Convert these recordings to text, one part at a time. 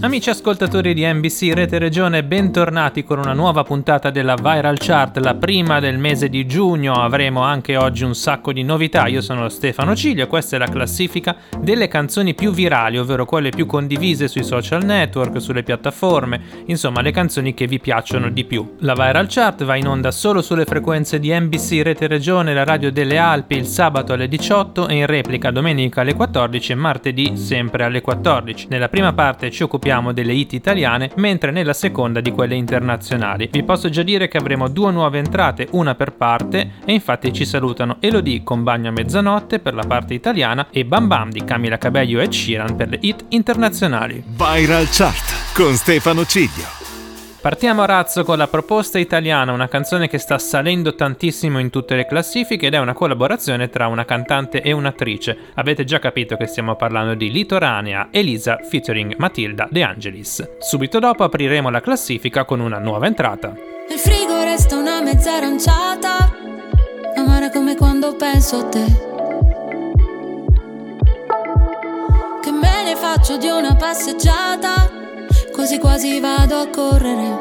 Amici ascoltatori di NBC Rete Regione, bentornati con una nuova puntata della Viral Chart, la prima del mese di giugno. Avremo anche oggi un sacco di novità. Io sono Stefano Ciglio e questa è la classifica delle canzoni più virali, ovvero quelle più condivise sui social network, sulle piattaforme, insomma le canzoni che vi piacciono di più. La Viral Chart va in onda solo sulle frequenze di NBC Rete Regione, la radio delle Alpi, il sabato alle 18 e in replica domenica alle 14 e martedì sempre alle 14. Nella prima parte ci occupiamo delle hit italiane, mentre nella seconda di quelle internazionali. Vi posso già dire che avremo due nuove entrate, una per parte, e infatti ci salutano Elodie con Bagno a mezzanotte per la parte italiana e Bam Bam di Camila Cabello e Sheeran per le hit internazionali. Viral Chart con Stefano Ciglio. Partiamo a razzo con la proposta italiana, una canzone che sta salendo tantissimo in tutte le classifiche ed è una collaborazione tra una cantante e un'attrice. Avete già capito che stiamo parlando di Litoranea Elisa featuring Matilda De Angelis. Subito dopo apriremo la classifica con una nuova entrata. Nel frigo resta una mezza aranciata, amara come quando penso a te. Che me ne faccio di una passeggiata? Quasi quasi vado a correre.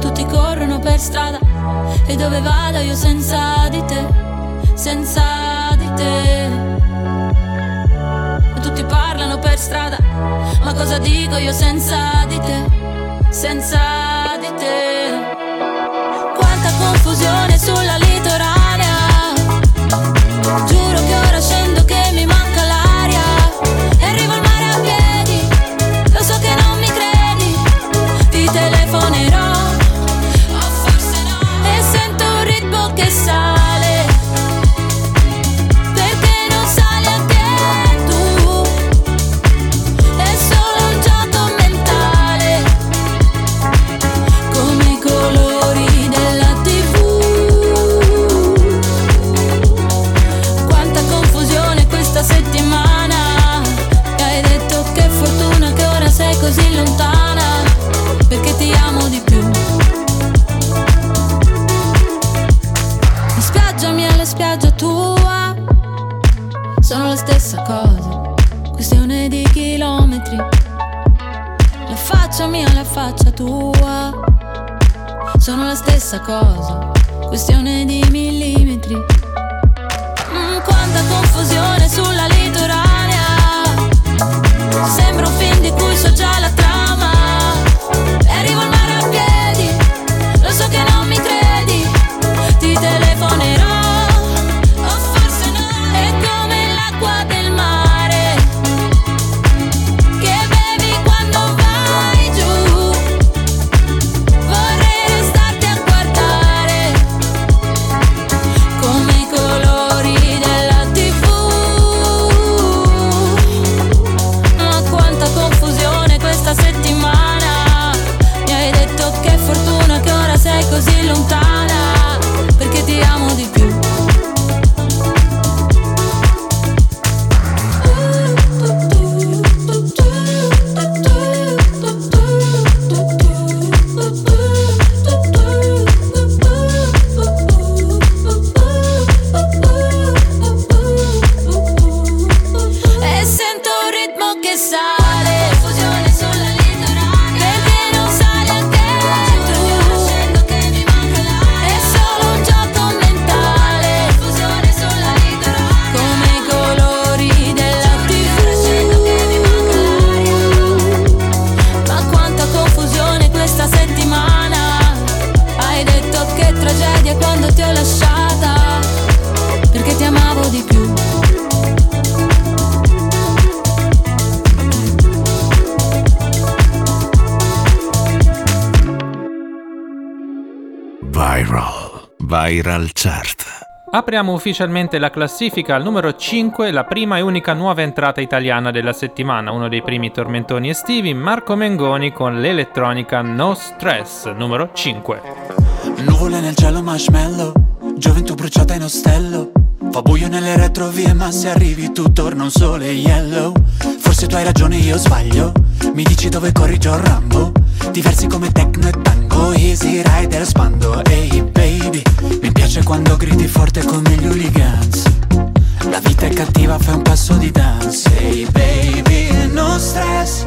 Tutti corrono per strada e dove vado io senza di te, senza di te. Tutti parlano per strada, ma cosa dico io senza di te, senza di te. Quanta confusione sulla litoranea, Viral Chart. Apriamo ufficialmente la classifica al numero 5, la prima e unica nuova entrata italiana della settimana, uno dei primi tormentoni estivi, Marco Mengoni con l'elettronica No Stress, numero 5. Nuvole nel cielo marshmallow, gioventù bruciata in ostello. Fa buio nelle retrovie ma se arrivi tu torna un sole yellow Forse tu hai ragione io sbaglio Mi dici dove corri John Rambo Diversi come techno e tango Easy rider spando. Ehi hey baby Mi piace quando gridi forte come gli hooligans. La vita è cattiva fai un passo di dance. Ehi hey baby no stress.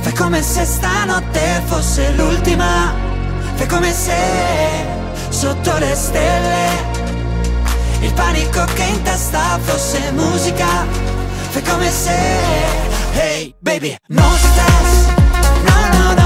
Fai come se stanotte fosse l'ultima. Fai come se sotto le stelle il panico che in testa fosse musica. Fai come se Hey baby No stress. No no no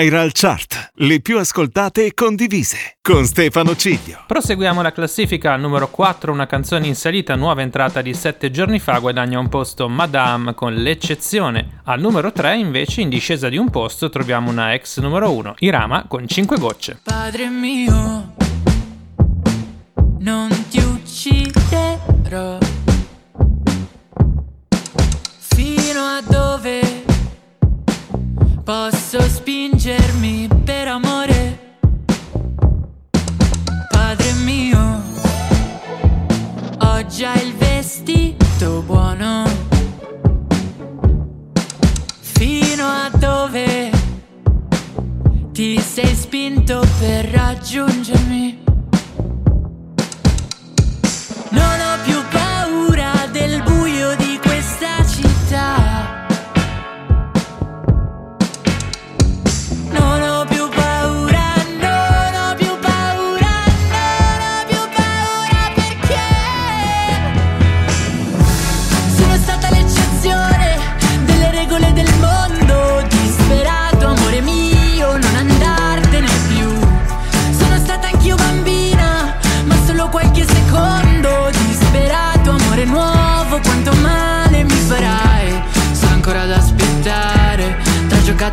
Viral Chart, le più ascoltate e condivise, con Stefano Ciglio. Proseguiamo la classifica al numero 4, una canzone in salita, nuova entrata di 7 giorni fa, guadagna un posto Madame con l'eccezione. Al numero 3 invece in discesa di un posto troviamo una ex numero 1, Irama con 5 gocce. Padre mio, non ti ucciderò. Fino a dove posso spingermi per amore. Padre mio, ho già il vestito buono. Fino a dove ti sei spinto per raggiungermi. Non ho più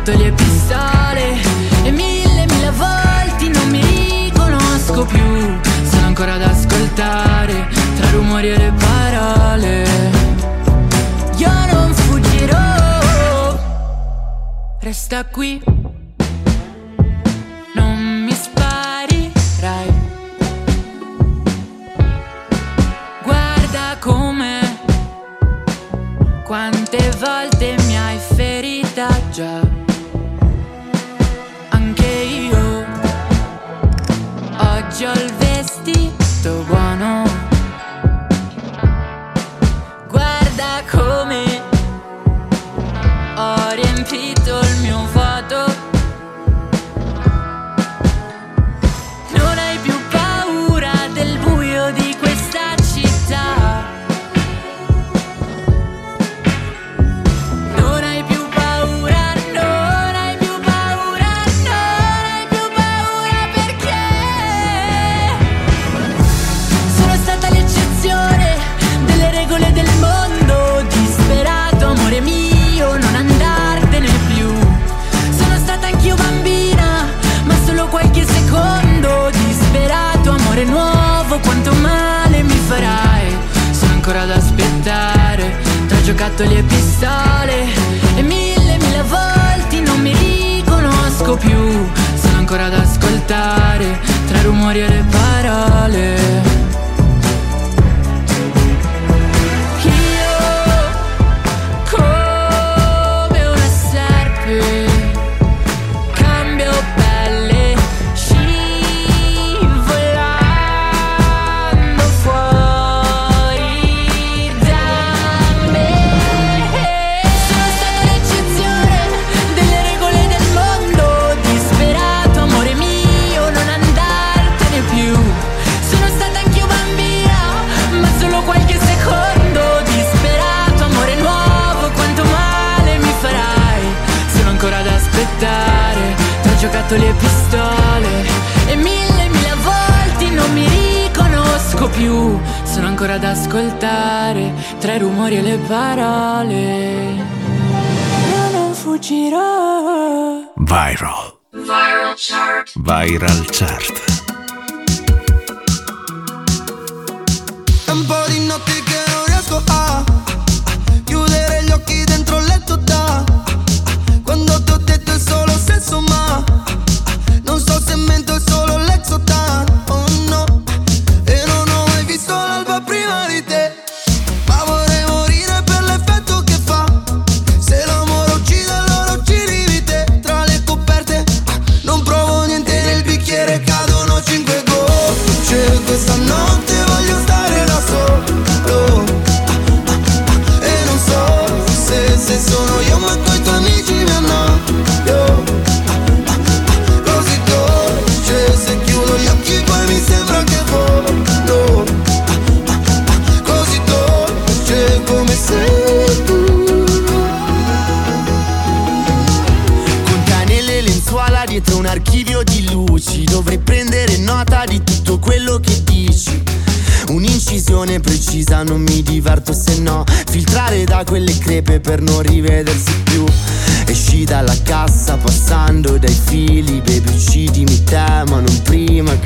giocattoli e pistole. E mille, mille volte non mi riconosco più. Sono ancora ad ascoltare tra rumori e le parole. Io non fuggirò. Resta qui. Giocattoli e pistole E mille mille volte non mi riconosco più. Sono ancora ad ascoltare tra rumori e le parole giocattoli e pistole E mille mille volte non mi riconosco più. Sono ancora ad ascoltare tra i rumori e le parole. Io non fuggirò. Viral. Viral Chart. Viral Chart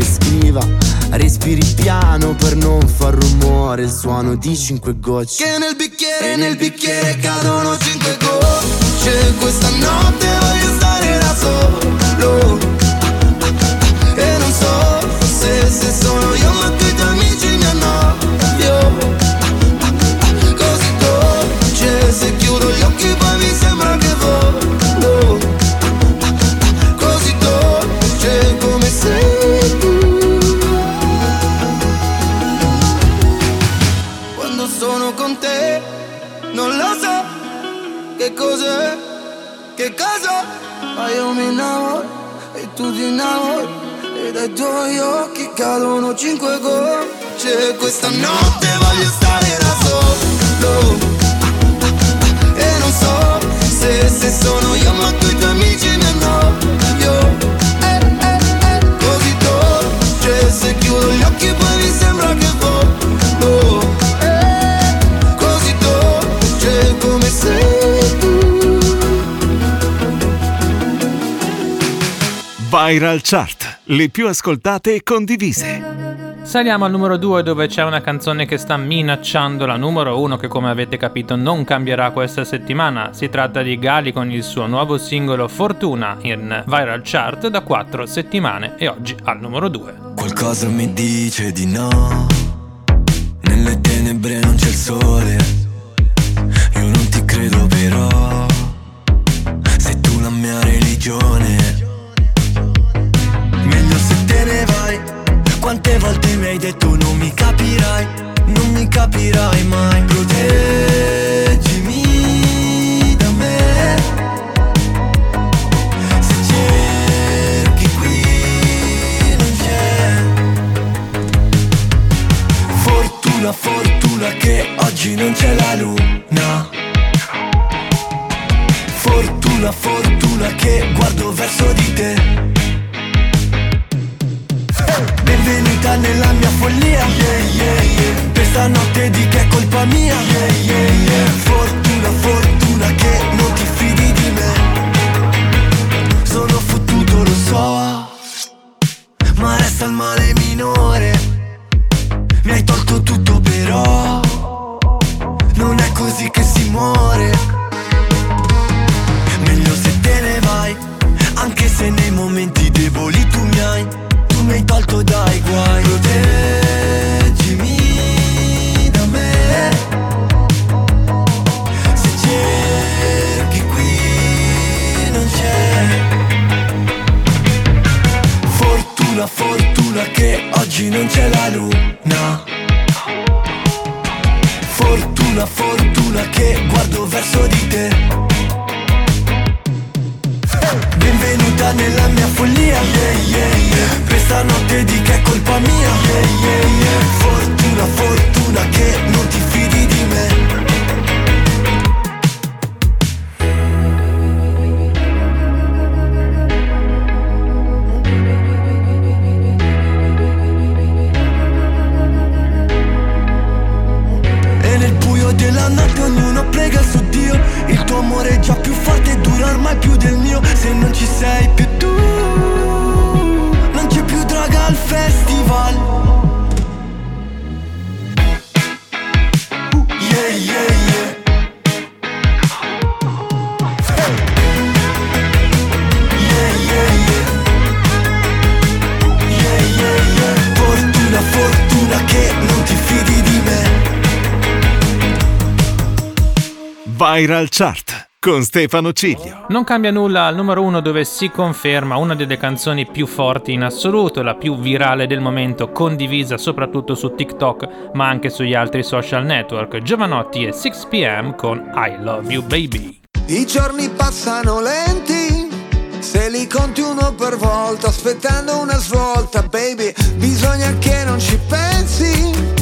che scriva Respiri piano per non far rumore. Il suono di cinque gocce. Che nel bicchiere, nel bicchiere cadono cinque gocce. Questa notte voglio stare da solo dai tuoi occhi cadono cinque gocce. Questa notte voglio stare da solo. E non so se, se sono io ma coi tuoi amici mi annoio. Eh, eh, eh. Così dolce. Se chiudo gli occhi poi mi sembra che volo Così dolce come sei tu. Viral Chart, le più ascoltate e condivise. Saliamo al numero 2 dove c'è una canzone che sta minacciando la numero 1 che come avete capito non cambierà questa settimana. Si tratta di Gali con il suo nuovo singolo Fortuna in Viral Chart da 4 settimane e oggi al numero 2. Qualcosa mi dice di no. Nelle tenebre non c'è il sole. Io non ti credo però. Sei tu la mia religione. Quante volte mi hai detto non mi capirai. Non mi capirai mai. Proteggimi da me. Se cerchi qui non c'è. Fortuna, fortuna che oggi non c'è la luna. Fortuna, fortuna che guardo verso di te benvenuta nella mia follia yeah, yeah, yeah. Questa notte di che è colpa mia yeah, yeah, yeah. Fortuna, fortuna che non ti fidi di me Sono fottuto, lo so Ma resta il male minore Mi hai tolto tutto però Non è così che si muore Meglio se te ne vai Anche se nei momenti deboli tu mi hai mi hai tolto dai guai. Proteggimi da me. Se cerchi qui non c'è. Fortuna, fortuna che oggi non c'è la luna. Fortuna, fortuna che guardo verso di te. Benvenuta nella mia follia, yeah, yeah, yeah. Questa notte di che è colpa mia yeah, yeah, yeah. Fortuna, fortuna che non ti fidi Viral Chart con Stefano Ciglio. Non cambia nulla al numero uno dove si conferma una delle canzoni più forti in assoluto, la più virale del momento, condivisa soprattutto su TikTok ma anche sugli altri social network. Giovanotti e 6pm con I Love You Baby. I giorni passano lenti, se li conti uno per volta, aspettando una svolta, baby, bisogna che non ci pensi.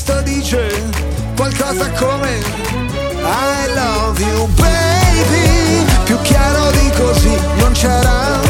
testo dice qualcosa come I love you baby, più chiaro di così non c'era.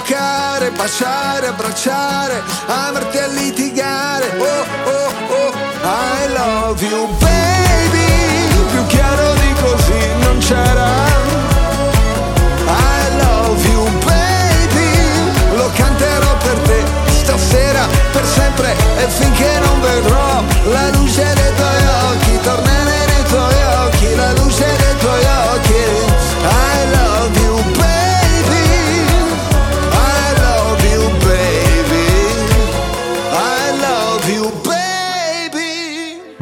Toccare, baciare, abbracciare, amarti a litigare. Oh oh oh, I love you baby,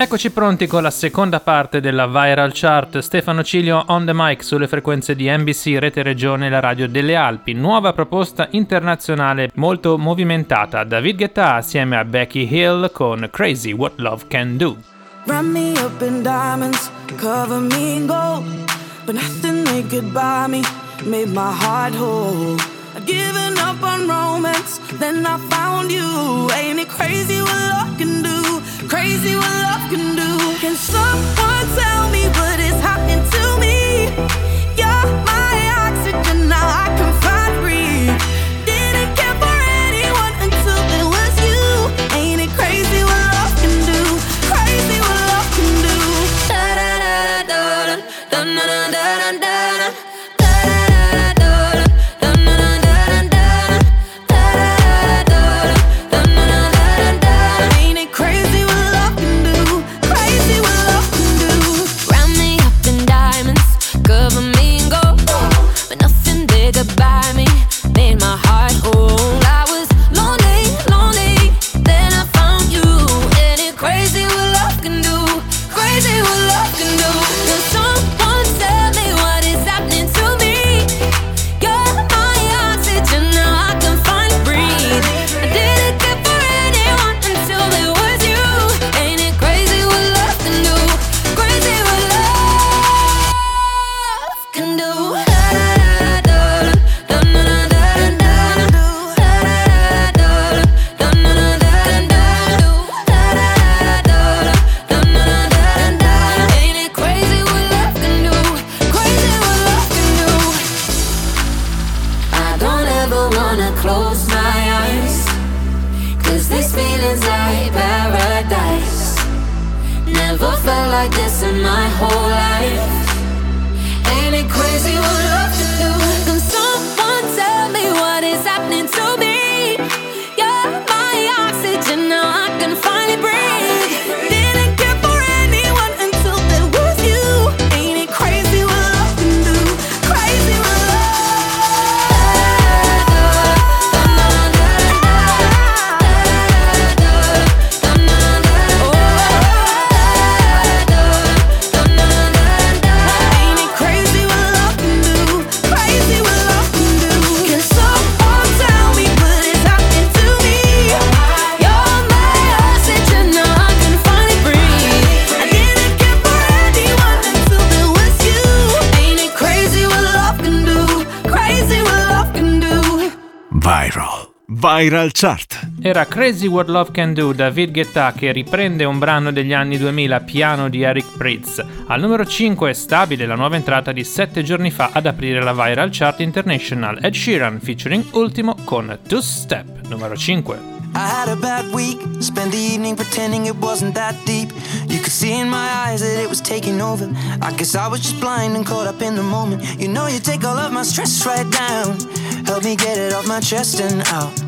Eccoci pronti con la seconda parte della Viral Chart. Stefano Cilio on the mic sulle frequenze di NBC, Rete Regione e la Radio delle Alpi. Nuova proposta internazionale molto movimentata. David Guetta assieme a Becky Hill con Crazy What Love Can Do. Run me up in diamonds, cover me in gold. But nothing they could buy me made my heart whole. Given up on romance, then I found you. Ain't it crazy what love can do? Crazy what love can do. Can someone tell me Viral Chart. Era Crazy What Love Can Do David Guetta che riprende un brano degli anni 2000 piano di Eric Pritz. Al numero 5 è stabile la nuova entrata di 7 giorni fa ad aprire la Viral Chart International Ed Sheeran featuring Ultimo con Two Step, numero 5. I had a bad week, spent the evening pretending it wasn't that deep. You could see in my eyes that it was taking over. I guess I was just blind and caught up in the moment. You know, you take all of my stress right down. Help me get it off my chest and out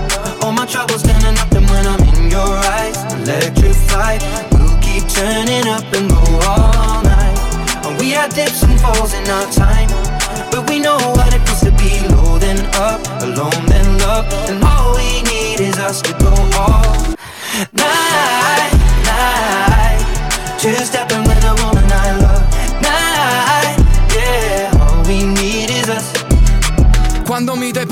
All my troubles up and when I'm in your eyes Electrified, we'll keep turning up and go all night. And we had dips and falls in our time. But we know what it feels to be low then up Alone then love. And all we need is us to go all night, night. Just stepping with a woman I love. Night, yeah. All we need is us. Quando mi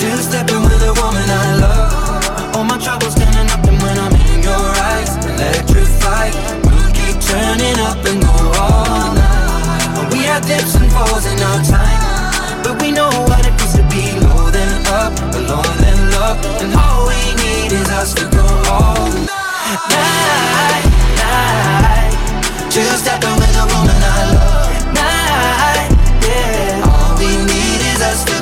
Two stepping with woman I love. All my troubles up when I'm in your eyes Electrified. We'll keep turning up and go all night. We had dips and falls in our time But we know what it to be low then up Alone then love. And all we need is us to go all night Night. Stepping with a woman I love. Night Yeah. All we need is us to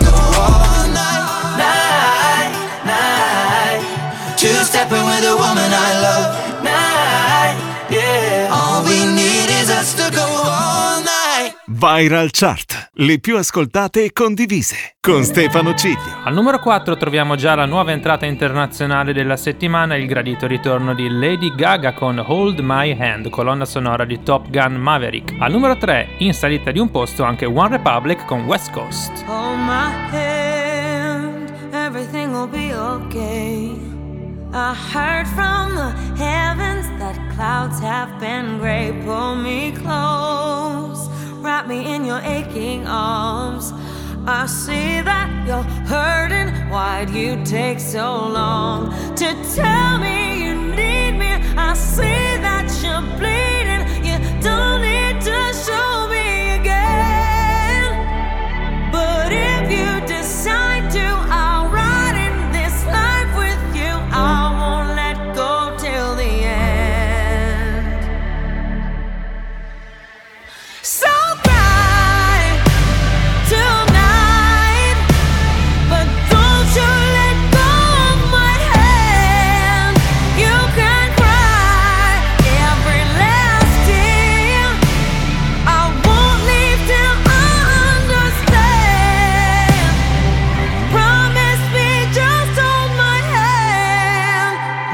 Viral Chart, le più ascoltate e condivise, con Stefano Ciglio. Al numero 4 troviamo già la nuova entrata internazionale della settimana, il gradito ritorno di Lady Gaga con Hold My Hand, colonna sonora di Top Gun Maverick. Al numero 3, in salita di un posto anche One Republic con West Coast. Hold my hand, everything will be okay. I heard from the heavens that clouds have been gray. Pull me close, wrap me in your aching arms. I see that you're hurting. Why'd you take so long to tell me you need me? I see that you're bleeding. You don't need to show me again. But if you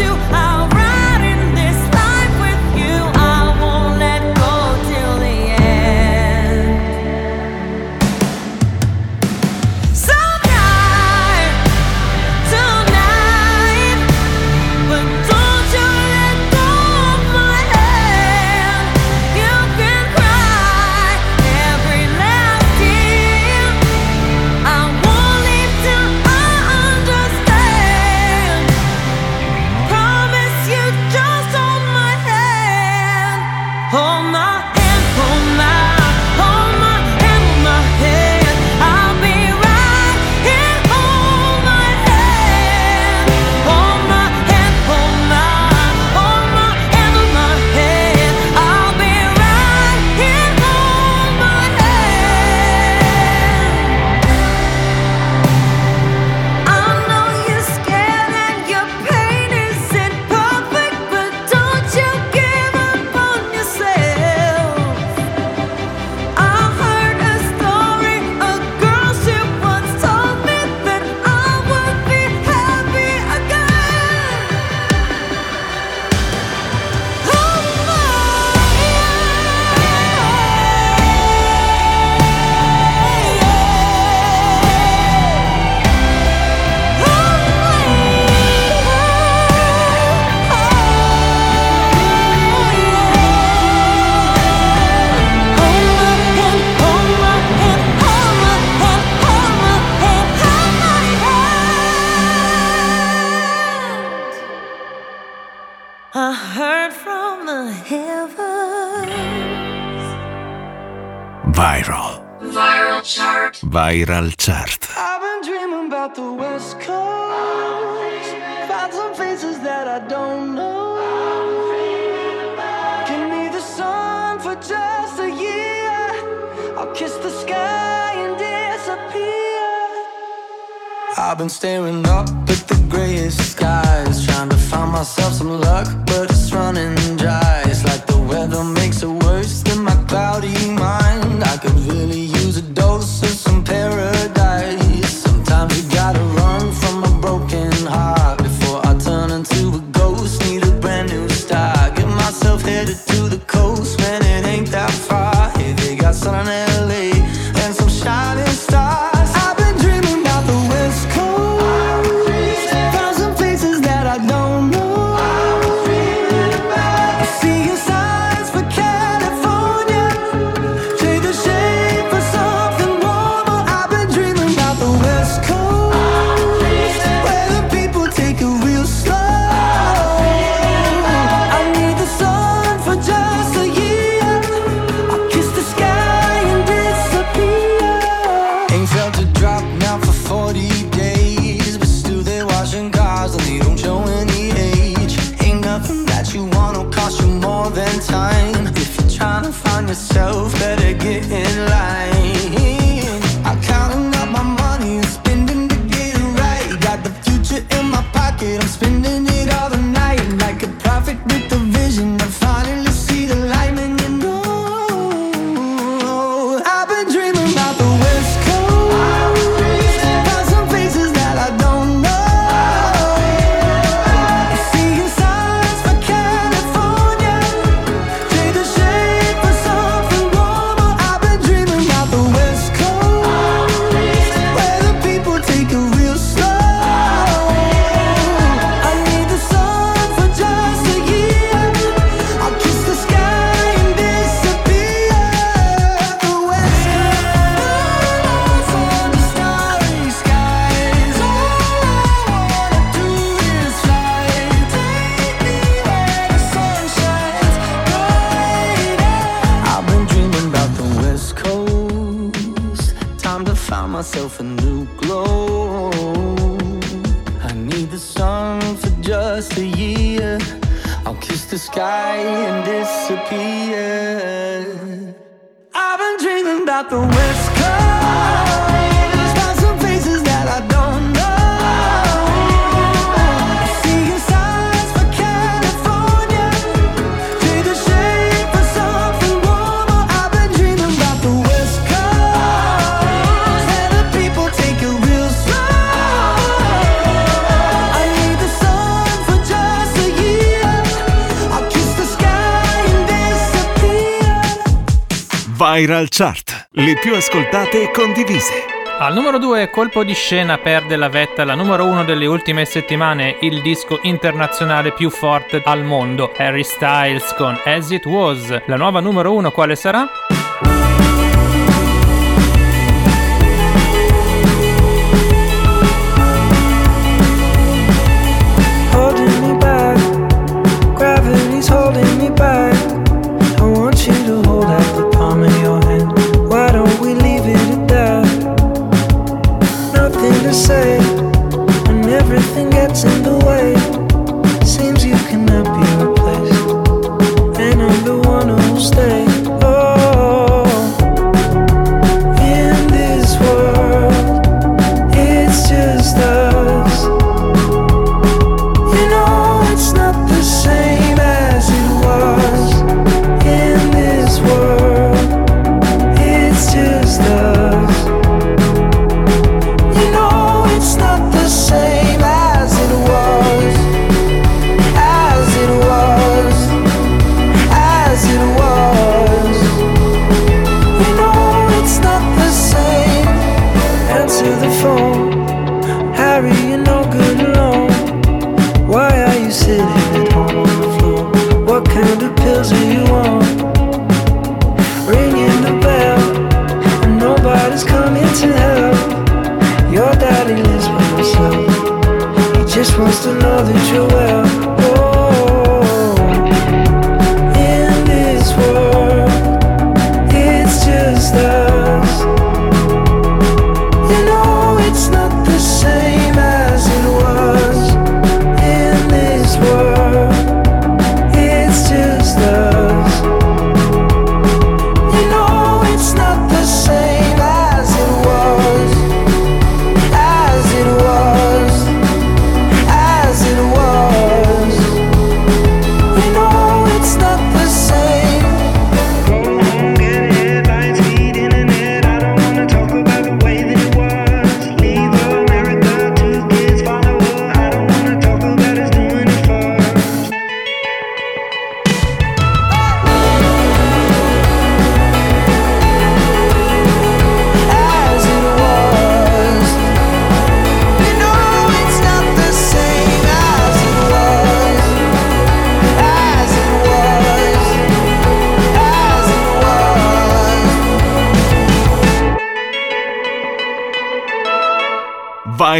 to. I Lyra chart. I've been dreaming about the West Coast. Found some faces that I don't know. Give me the sun for just a year. I'll kiss the sky and disappear. I've been staring up at the grayest skies. Trying to find myself some luck, but it's running dry. It's like the weather makes it worse than my cloudy mind. I could really Viral Chart, le più ascoltate e condivise. Al numero 2 colpo di scena perde la vetta la numero 1 delle ultime settimane, il disco internazionale più forte al mondo, Harry Styles con As It Was. La nuova numero 1 quale sarà?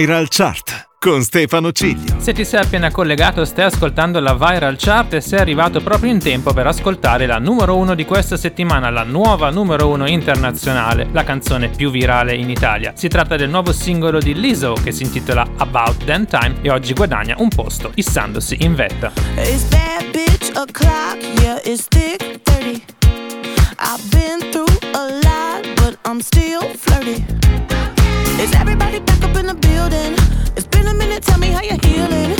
Viral Chart con Stefano Ciglio. Se ti sei appena collegato stai ascoltando la Viral Chart e sei arrivato proprio in tempo per ascoltare la numero uno di questa settimana, la nuova numero uno internazionale, la canzone più virale in Italia. Si tratta del nuovo singolo di Lizzo che si intitola About Damn Time e oggi guadagna un posto issandosi in vetta. It's bad bitch o'clock, yeah, it's thick 30. I've been through a lot, but I'm still flirty. Building? It's been a minute, tell me how you're healing.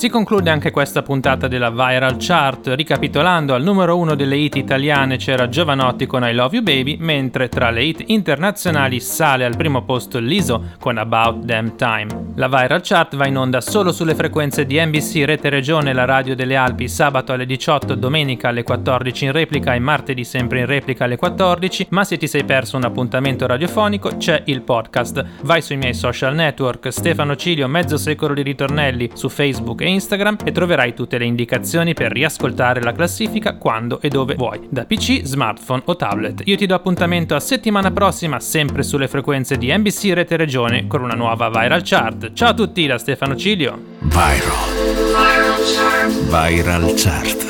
Si conclude anche questa puntata della Viral Chart. Ricapitolando, al numero uno delle hit italiane c'era Giovanotti con I Love You Baby, mentre tra le hit internazionali sale al primo posto Liso con About Damn Time. La Viral Chart va in onda solo sulle frequenze di NBC Rete Regione la radio delle Alpi sabato alle 18, domenica alle 14 in replica e martedì sempre in replica alle 14, ma se ti sei perso un appuntamento radiofonico c'è il podcast. Vai sui miei social network Stefano Cilio mezzo secolo di ritornelli su Facebook e Instagram e troverai tutte le indicazioni per riascoltare la classifica quando e dove vuoi, da PC, smartphone o tablet. Io ti do appuntamento a settimana prossima, sempre sulle frequenze di NBC Rete Regione, con una nuova Viral Chart. Ciao a tutti da Stefano Cilio. Viral. Viral Chart.